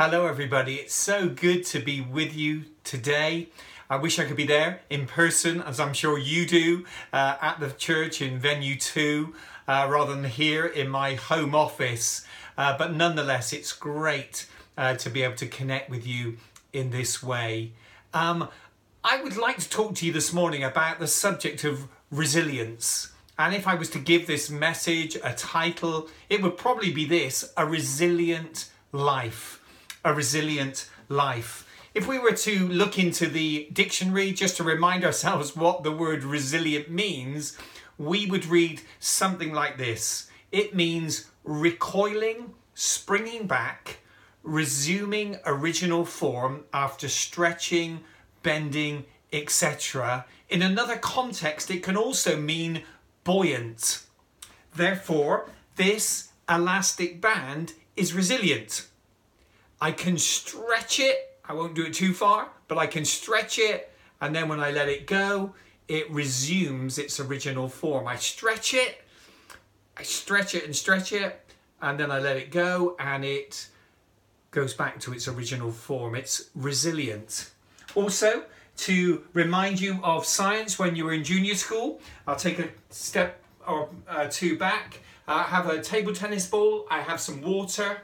Hello, everybody. It's so good to be with you today. I wish I could be there in person, as I'm sure you do, uh, at the church in venue two, uh, rather than here in my home office. Uh, but nonetheless, it's great uh, to be able to connect with you in this way. Um, I would like to talk to you this morning about the subject of resilience. And if I was to give this message a title, it would probably be this A Resilient Life a resilient life. If we were to look into the dictionary just to remind ourselves what the word resilient means, we would read something like this it means recoiling, springing back, resuming original form after stretching, bending, etc. In another context, it can also mean buoyant. Therefore, this elastic band is resilient. I can stretch it. I won't do it too far, but I can stretch it. And then when I let it go, it resumes its original form. I stretch it, I stretch it and stretch it, and then I let it go and it goes back to its original form. It's resilient. Also, to remind you of science when you were in junior school, I'll take a step or uh, two back. I have a table tennis ball, I have some water,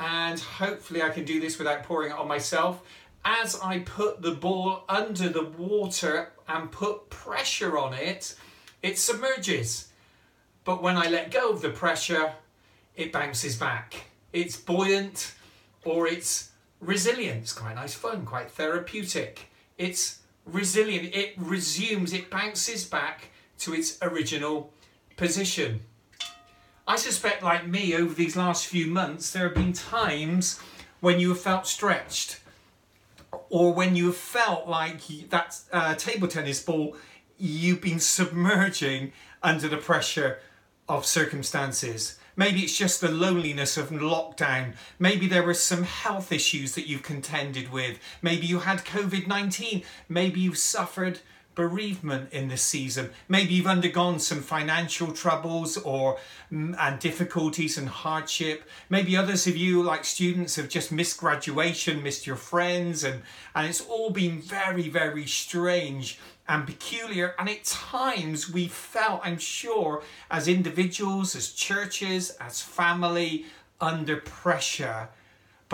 and hopefully I can do this without pouring it on myself. As I put the ball under the water and put pressure on it, it submerges. But when I let go of the pressure, it bounces back. It's buoyant or it's resilient. It's quite nice fun, quite therapeutic. It's resilient. It resumes, it bounces back to its original position. I suspect, like me, over these last few months, there have been times when you have felt stretched, or when you have felt like that uh, table tennis ball you've been submerging under the pressure of circumstances. Maybe it's just the loneliness of lockdown. Maybe there were some health issues that you've contended with. Maybe you had COVID 19. Maybe you've suffered bereavement in this season. Maybe you've undergone some financial troubles or mm, and difficulties and hardship. Maybe others of you, like students, have just missed graduation, missed your friends, and, and it's all been very, very strange and peculiar. And at times we felt, I'm sure, as individuals, as churches, as family, under pressure.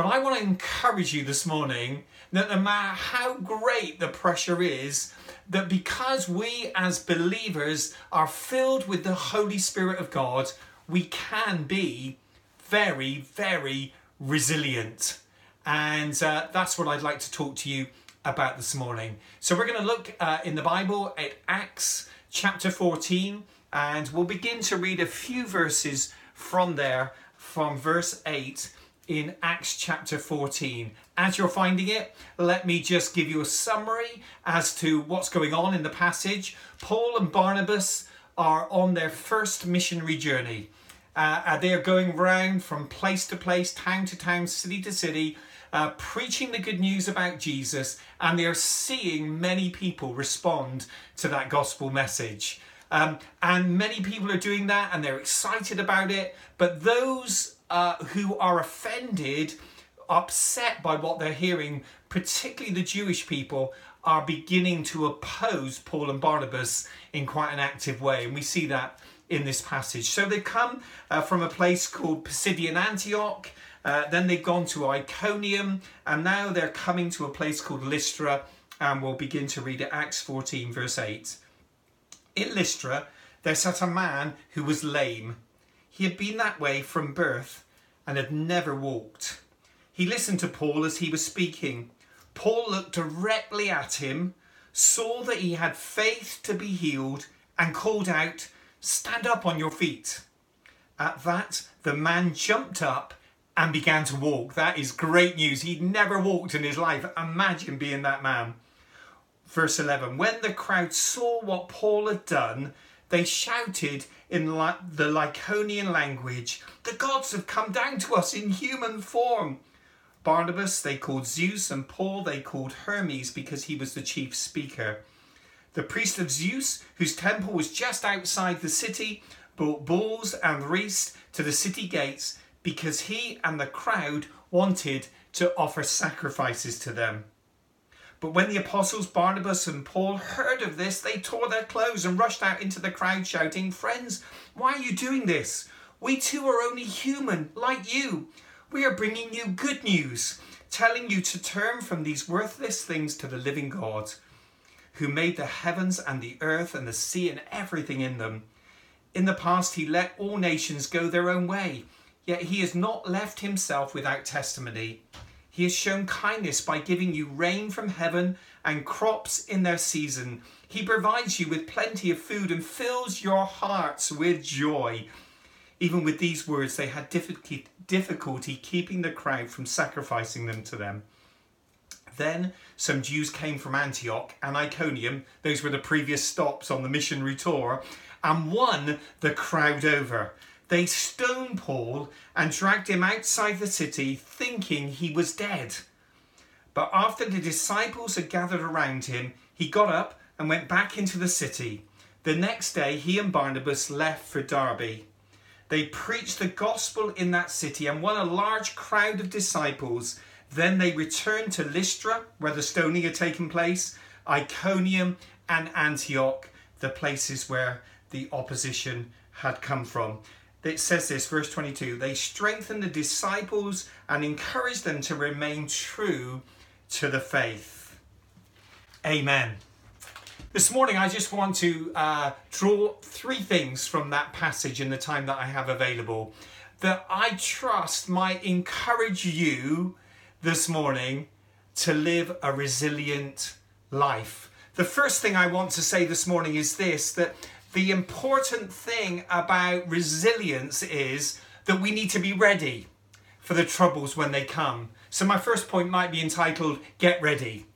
But I want to encourage you this morning that no matter how great the pressure is, that because we as believers are filled with the Holy Spirit of God, we can be very, very resilient. And uh, that's what I'd like to talk to you about this morning. So we're going to look uh, in the Bible at Acts chapter 14, and we'll begin to read a few verses from there, from verse 8 in Acts chapter 14. As you're finding it, let me just give you a summary as to what's going on in the passage. Paul and Barnabas are on their first missionary journey. Uh, they are going round from place to place, town to town, city to city, uh, preaching the good news about Jesus, and they are seeing many people respond to that gospel message. Um, and many people are doing that and they're excited about it, but those uh, who are offended, upset by what they're hearing, particularly the Jewish people, are beginning to oppose Paul and Barnabas in quite an active way. And we see that in this passage. So they come uh, from a place called Pisidian Antioch, uh, then they've gone to Iconium, and now they're coming to a place called Lystra, and we'll begin to read it, Acts 14, verse 8. In Lystra, there sat a man who was lame. He had been that way from birth and had never walked. He listened to Paul as he was speaking. Paul looked directly at him, saw that he had faith to be healed, and called out, Stand up on your feet. At that, the man jumped up and began to walk. That is great news. He'd never walked in his life. Imagine being that man. Verse 11 When the crowd saw what Paul had done, they shouted in the Lycaonian language, The gods have come down to us in human form. Barnabas they called Zeus, and Paul they called Hermes because he was the chief speaker. The priest of Zeus, whose temple was just outside the city, brought bulls and wreaths to the city gates because he and the crowd wanted to offer sacrifices to them. But when the apostles Barnabas and Paul heard of this, they tore their clothes and rushed out into the crowd, shouting, Friends, why are you doing this? We too are only human, like you. We are bringing you good news, telling you to turn from these worthless things to the living God, who made the heavens and the earth and the sea and everything in them. In the past, he let all nations go their own way, yet he has not left himself without testimony. He has shown kindness by giving you rain from heaven and crops in their season. He provides you with plenty of food and fills your hearts with joy. Even with these words, they had difficulty keeping the crowd from sacrificing them to them. Then some Jews came from Antioch and Iconium, those were the previous stops on the missionary tour, and won the crowd over. They stoned Paul and dragged him outside the city, thinking he was dead. But after the disciples had gathered around him, he got up and went back into the city. The next day, he and Barnabas left for Derbe. They preached the gospel in that city and won a large crowd of disciples. Then they returned to Lystra, where the stoning had taken place, Iconium, and Antioch, the places where the opposition had come from it says this, verse 22 they strengthened the disciples and encouraged them to remain true to the faith. Amen. This morning, I just want to uh, draw three things from that passage in the time that I have available that I trust might encourage you this morning to live a resilient life. The first thing I want to say this morning is this that the important thing about resilience is that we need to be ready for the troubles when they come. So, my first point might be entitled Get Ready.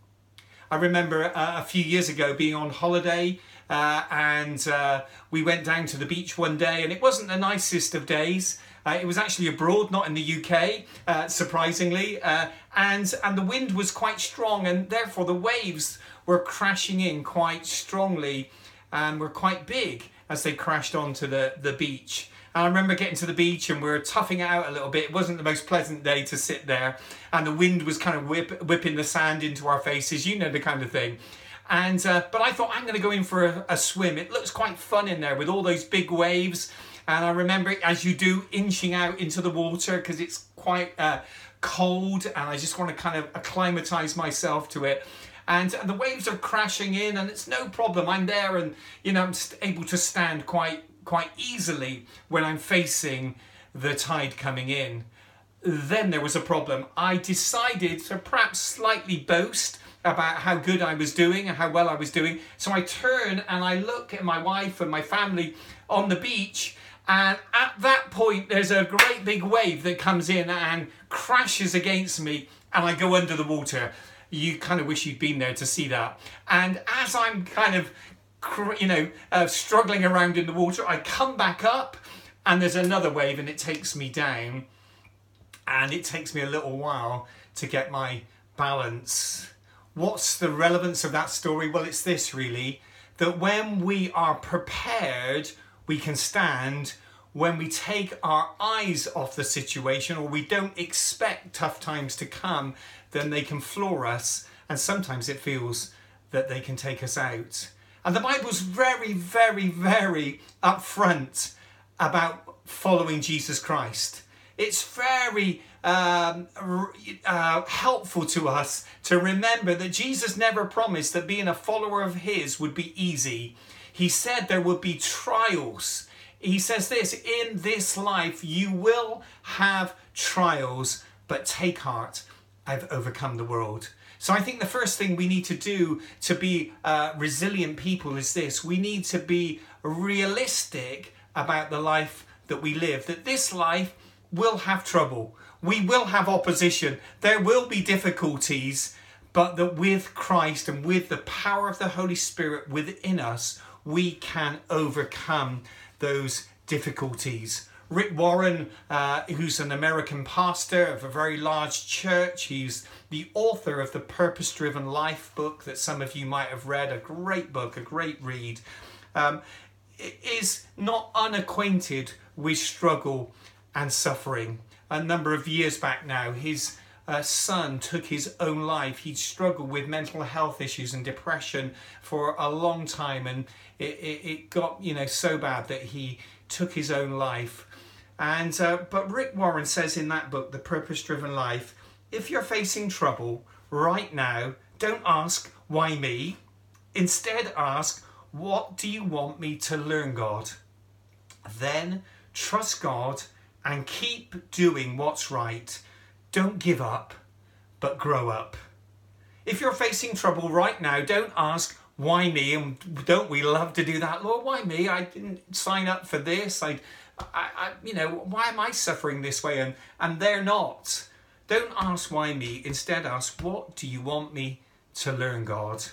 I remember uh, a few years ago being on holiday uh, and uh, we went down to the beach one day, and it wasn't the nicest of days. Uh, it was actually abroad, not in the UK, uh, surprisingly, uh, and and the wind was quite strong, and therefore the waves were crashing in quite strongly and were quite big as they crashed onto the, the beach. And I remember getting to the beach and we were toughing it out a little bit. It wasn't the most pleasant day to sit there, and the wind was kind of whip, whipping the sand into our faces. You know the kind of thing. And uh, but I thought I'm going to go in for a, a swim. It looks quite fun in there with all those big waves. And I remember, as you do, inching out into the water because it's quite uh, cold, and I just want to kind of acclimatize myself to it and the waves are crashing in and it's no problem. I'm there and you know i'm able to stand quite quite easily when i'm facing the tide coming in. Then there was a problem. I decided to perhaps slightly boast about how good i was doing and how well i was doing. So i turn and i look at my wife and my family on the beach. And at that point, there's a great big wave that comes in and crashes against me, and I go under the water you kind of wish you'd been there to see that. And as I'm kind of, you know, uh, struggling around in the water, I come back up and there's another wave and it takes me down. And it takes me a little while to get my balance. What's the relevance of that story? Well, it's this really that when we are prepared, we can stand. When we take our eyes off the situation or we don't expect tough times to come, then they can floor us, and sometimes it feels that they can take us out. And the Bible's very, very, very upfront about following Jesus Christ. It's very um, uh, helpful to us to remember that Jesus never promised that being a follower of His would be easy. He said there would be trials. He says this in this life, you will have trials, but take heart. I've overcome the world. So I think the first thing we need to do to be uh, resilient people is this we need to be realistic about the life that we live, that this life will have trouble, we will have opposition, there will be difficulties, but that with Christ and with the power of the Holy Spirit within us, we can overcome those difficulties. Rick Warren, uh, who's an American pastor of a very large church, he's the author of the Purpose Driven Life book that some of you might have read, a great book, a great read, um, is not unacquainted with struggle and suffering. a number of years back now. His uh, son took his own life. He'd struggled with mental health issues and depression for a long time, and it, it, it got you know so bad that he took his own life. And uh, but Rick Warren says in that book, The Purpose Driven Life, if you're facing trouble right now, don't ask why me. Instead, ask what do you want me to learn, God. Then trust God and keep doing what's right. Don't give up, but grow up. If you're facing trouble right now, don't ask, why me? And don't we love to do that? Lord, why me? I didn't sign up for this. I, I, I you know, why am I suffering this way? And, and they're not. Don't ask why me. Instead, ask, what do you want me to learn, God?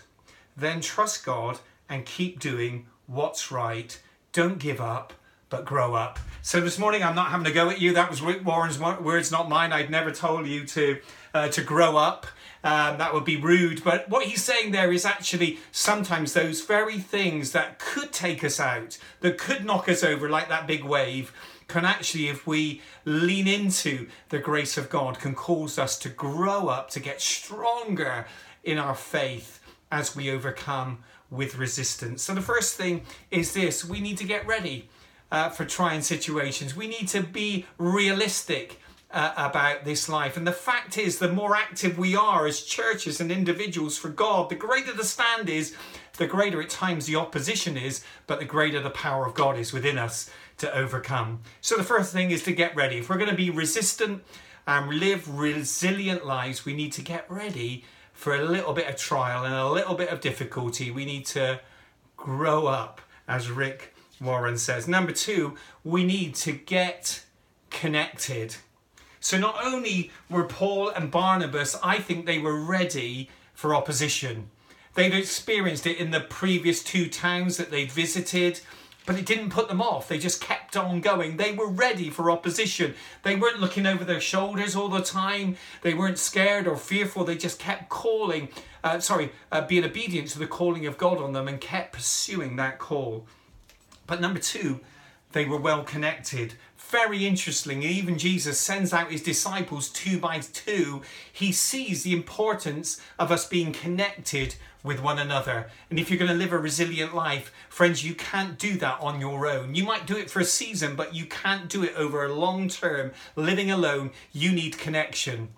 Then trust God and keep doing what's right. Don't give up but grow up. So this morning I'm not having to go at you. That was Rick Warren's words, not mine. I'd never told you to uh, to grow up. Um, that would be rude. But what he's saying there is actually sometimes those very things that could take us out, that could knock us over like that big wave, can actually, if we lean into the grace of God, can cause us to grow up, to get stronger in our faith as we overcome with resistance. So the first thing is this we need to get ready uh, for trying situations. We need to be realistic. Uh, about this life. And the fact is, the more active we are as churches and individuals for God, the greater the stand is, the greater at times the opposition is, but the greater the power of God is within us to overcome. So the first thing is to get ready. If we're going to be resistant and live resilient lives, we need to get ready for a little bit of trial and a little bit of difficulty. We need to grow up, as Rick Warren says. Number two, we need to get connected. So not only were Paul and Barnabas, I think they were ready for opposition. They'd experienced it in the previous two towns that they'd visited, but it didn't put them off. They just kept on going. They were ready for opposition. They weren't looking over their shoulders all the time. They weren't scared or fearful. They just kept calling, uh, sorry, uh, being obedient to the calling of God on them and kept pursuing that call. But number two, they were well connected. Very interesting, even Jesus sends out his disciples two by two. He sees the importance of us being connected with one another. And if you're going to live a resilient life, friends, you can't do that on your own. You might do it for a season, but you can't do it over a long term. Living alone, you need connection.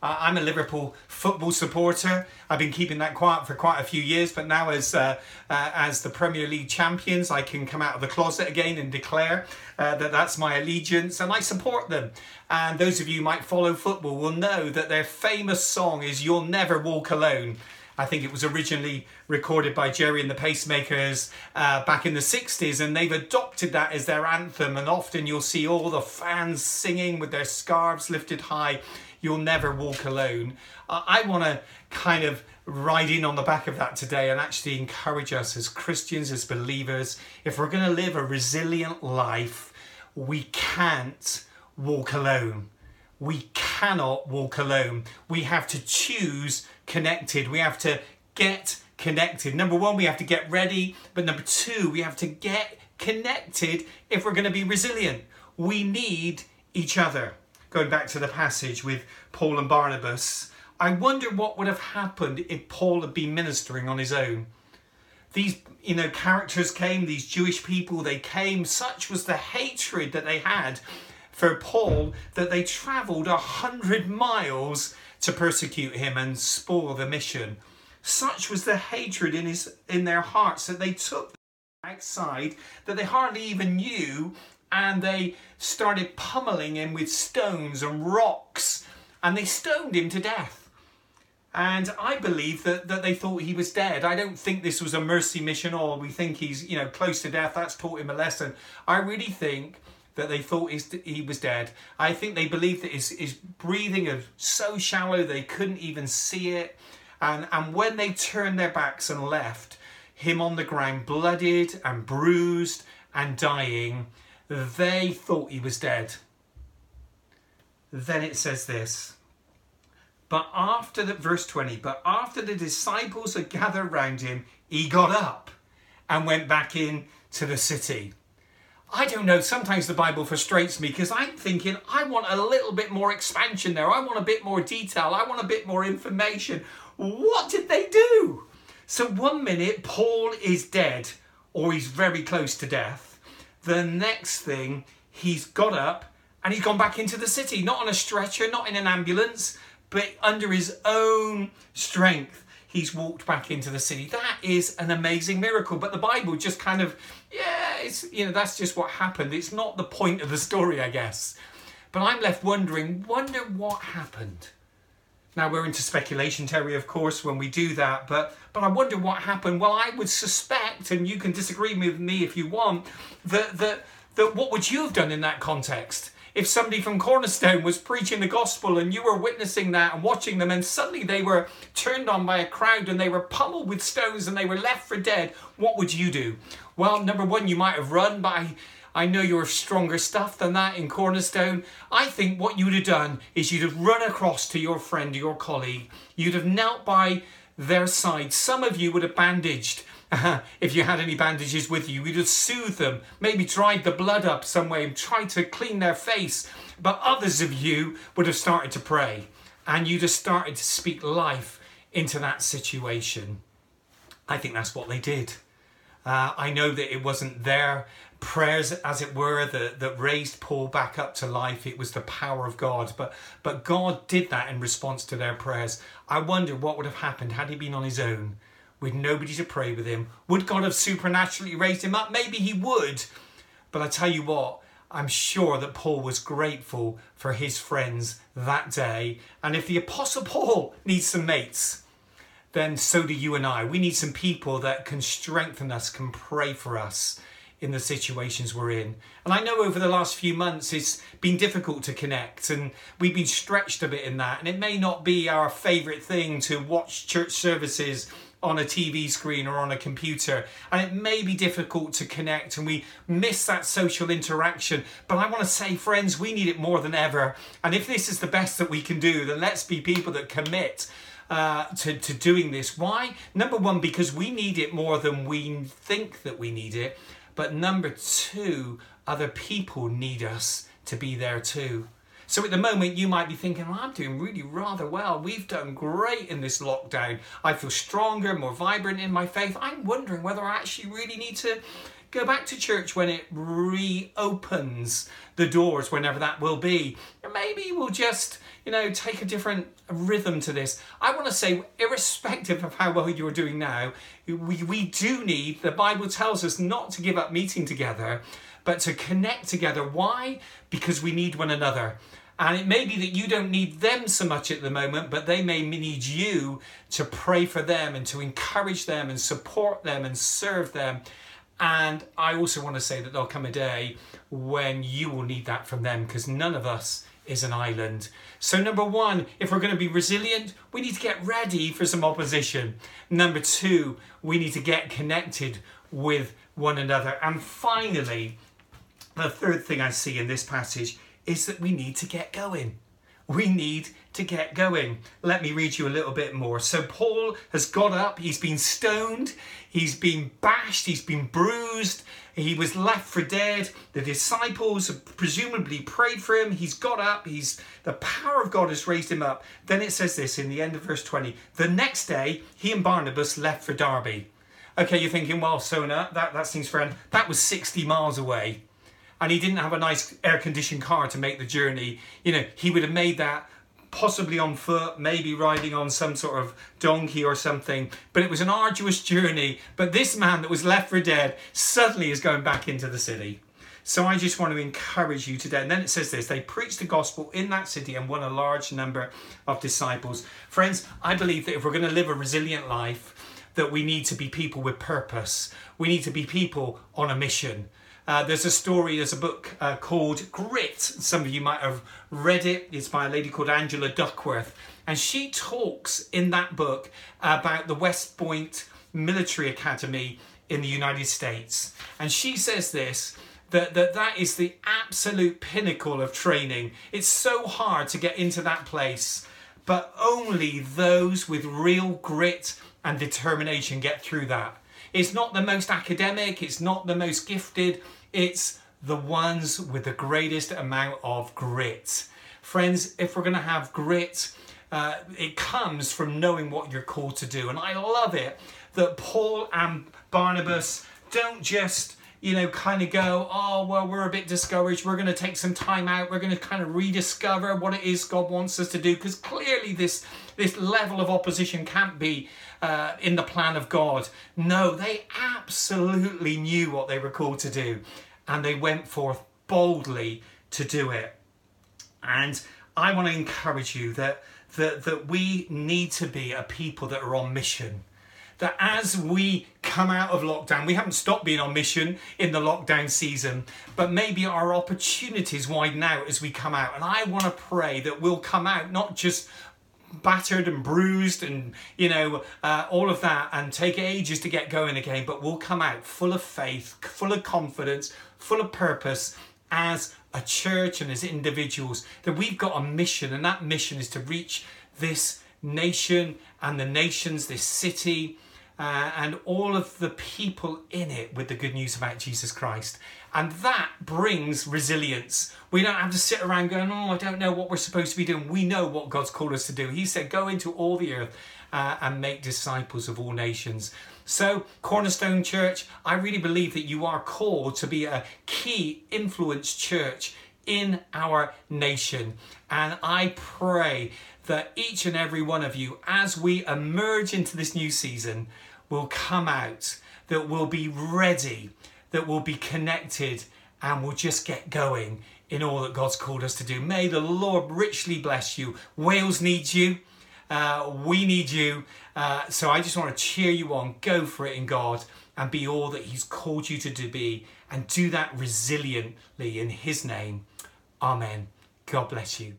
I'm a Liverpool football supporter. I've been keeping that quiet for quite a few years, but now as uh, uh, as the Premier League champions, I can come out of the closet again and declare uh, that that's my allegiance, and I support them. And those of you who might follow football will know that their famous song is "You'll Never Walk Alone." I think it was originally recorded by Gerry and the Pacemakers uh, back in the 60s, and they've adopted that as their anthem. And often you'll see all the fans singing with their scarves lifted high you'll never walk alone. I want to kind of ride in on the back of that today and actually encourage us as Christians, as believers, if we're going to live a resilient life, we can't walk alone. We cannot walk alone. We have to choose connected. We have to get connected. Number one, we have to get ready. But number two, we have to get connected if we're going to be resilient. We need each other going back to the passage with Paul and Barnabas, I wonder what would have happened if Paul had been ministering on his own. These, you know, characters came, these Jewish people, they came, such was the hatred that they had for Paul that they travelled a hundred miles to persecute him and spoil the mission. Such was the hatred in his in their hearts that they took outside that they hardly even knew and they started pummeling him with stones and rocks and they stoned him to death. And I believe that, that they thought he was dead. I don't think this was a mercy mission or we think he's, you know, close to death. That's taught him a lesson. I really think that they thought he was dead. I think they believed that his, his breathing was so shallow they couldn't even see it. And, and when they turned their backs and left him on the ground, blooded and bruised and dying, they thought he was dead. Then it says this. But after the verse 20, but after the disciples had gathered round him, he got up and went back in to the city. I don't know, sometimes the Bible frustrates me because I'm thinking, I want a little bit more expansion there. I want a bit more detail. I want a bit more information. What did they do? So, one minute, Paul is dead or he's very close to death. The next thing, he's got up and he's gone back into the city, not on a stretcher, not in an ambulance, but under his own strength he's walked back into the city. That is an amazing miracle. But the Bible just kind of, yeah, it's, you know, that's just what happened. It's not the point of the story, I guess. But I'm left wondering, wonder what happened. Now we're into speculation Terry, of course, when we do that, but but I wonder what happened. Well, I would suspect, and you can disagree with me if you want, that that that what would you have done in that context? if somebody from Cornerstone was preaching the gospel and you were witnessing that and watching them, and suddenly they were turned on by a crowd and they were pummeled with stones and they were left for dead, what would you do? Well, number one, you might have run, but I, know you're stronger stuff than that in Cornerstone. I think what you would have done is you'd have run across to your friend, your colleague, you'd have knelt by their side. Some of you would have bandaged if you had any bandages with you, You'd have soothed them, maybe dried the blood up some way, tried to clean their face. But others of you would have started to pray and you'd have started to speak life into that situation. I think that's what they did. Uh, I know that it wasn't their prayers, as it were, that, that raised Paul back up to life. It was the power of God. But, but God did that in response to their prayers. I wonder what would have happened had he been on his own with nobody to pray with him. Would God have supernaturally raised him up? Maybe he would. But I tell you what, I'm sure that Paul was grateful for his friends that day. And if the Apostle Paul needs some mates, then so do you and I. We need some people that can strengthen us, can pray for us in the situations we're in. And I know over the last few months it's been difficult to connect and we've been stretched a bit in that. And it may not be our favourite thing to watch church services on a TV screen or on a computer. And it may be difficult to connect and we miss that social interaction. But I want to say, friends, we need it more than ever. And if this is the best that we can do, then let's be people that commit. Uh, to, to doing this. Why? Number one, because we need it more than we think that we need it. But number two, other people need us to be there too. So at the moment, you might be thinking, well, I'm doing really rather well. We've done great in this lockdown. I feel stronger, more vibrant in my faith. I'm wondering whether I actually really need to go back to church when it reopens the doors, whenever that will be. Maybe we'll just, you know, take a different rhythm to this. I want to say, irrespective of how well you're doing now, we, we do need, the Bible tells us not to give up meeting together, but to connect together. Why? Because we need one another. And it may be that you don't need them so much at the moment, but they may need you to pray for them and to encourage them and support them and serve them. And I also want to say that there'll come a day when you will need that from them because none of us is an island. So, number one, if we're going to be resilient, we need to get ready for some opposition. Number two, we need to get connected with one another. And finally, the third thing I see in this passage is that we need to get going. We need to get going. Let me read you a little bit more. So, Paul has got up, he's been stoned, he's been bashed, he's been bruised, he was left for dead. The disciples have presumably prayed for him. He's got up, he's the power of God has raised him up. Then it says this in the end of verse 20 the next day, he and Barnabas left for Derbe. Okay, you're thinking, well, Sona, that, that seems fair. That was 60 miles away and he didn't have a nice air conditioned car to make the journey, you know, he would have made that possibly on foot, maybe riding on some sort of donkey or something. But it was an arduous journey. But this man that was left for dead suddenly is going back into the city. So I just want to encourage you today. And then it says this they preached the gospel in that city and won a large number of disciples. Friends, I believe that if we're going to live a resilient life, that we need to be people with purpose. We need to be people on a mission. Uh, there's a story, there's a book uh, called Grit. Some of you might have read it. It's by a lady called Angela Duckworth. And she talks in that book about the West Point Military Academy in the United States. And she says this that, that that is the absolute pinnacle of training. It's so hard to get into that place, but only those with real grit and determination get through that. It's not the most academic, it's not the most gifted, it's the ones with the greatest amount of grit. Friends, if we're going to have grit, uh, it comes from knowing what you're called to do. And I love it that Paul and Barnabas don't just you know, kind of go, oh, well, we're a bit discouraged. We're going to take some time out. We're going to kind of rediscover what it is God wants us to do. Because clearly, this, this level of opposition can't be uh, in the plan of God. No, they absolutely knew what they were called to do. And they went forth boldly to do it. And I want to encourage you that, that, that we need to be a people that are on mission that as we come out of lockdown, we haven't stopped being on mission in the lockdown season, but maybe our opportunities widen out as we come out. And I want to pray that we'll come out not just battered and bruised and you know uh, all of that and take ages to get going again but we'll come out full of faith full of confidence full of purpose as a church and as individuals that we've got a mission and that mission is to reach this nation and the nations this city uh, and all of the people in it with the good news about Jesus Christ. And that brings resilience. We don't have to sit around going, oh, I don't know what we're supposed to be doing. We know what God's called us to do. He said, go into all the earth uh, and make disciples of all nations. So, Cornerstone Church, I really believe that you are called to be a key influence church in our nation. And I pray that each and every one of you, as we emerge into this new season, will come out, that will be ready, that will be connected, and will just get going in all that God's called us to do. May the Lord richly bless you. Wales needs you. Uh, we need you. Uh, so I just want to cheer you on. Go for it in God and be all that He's called you to be and do that resiliently in His name. Amen. God bless you.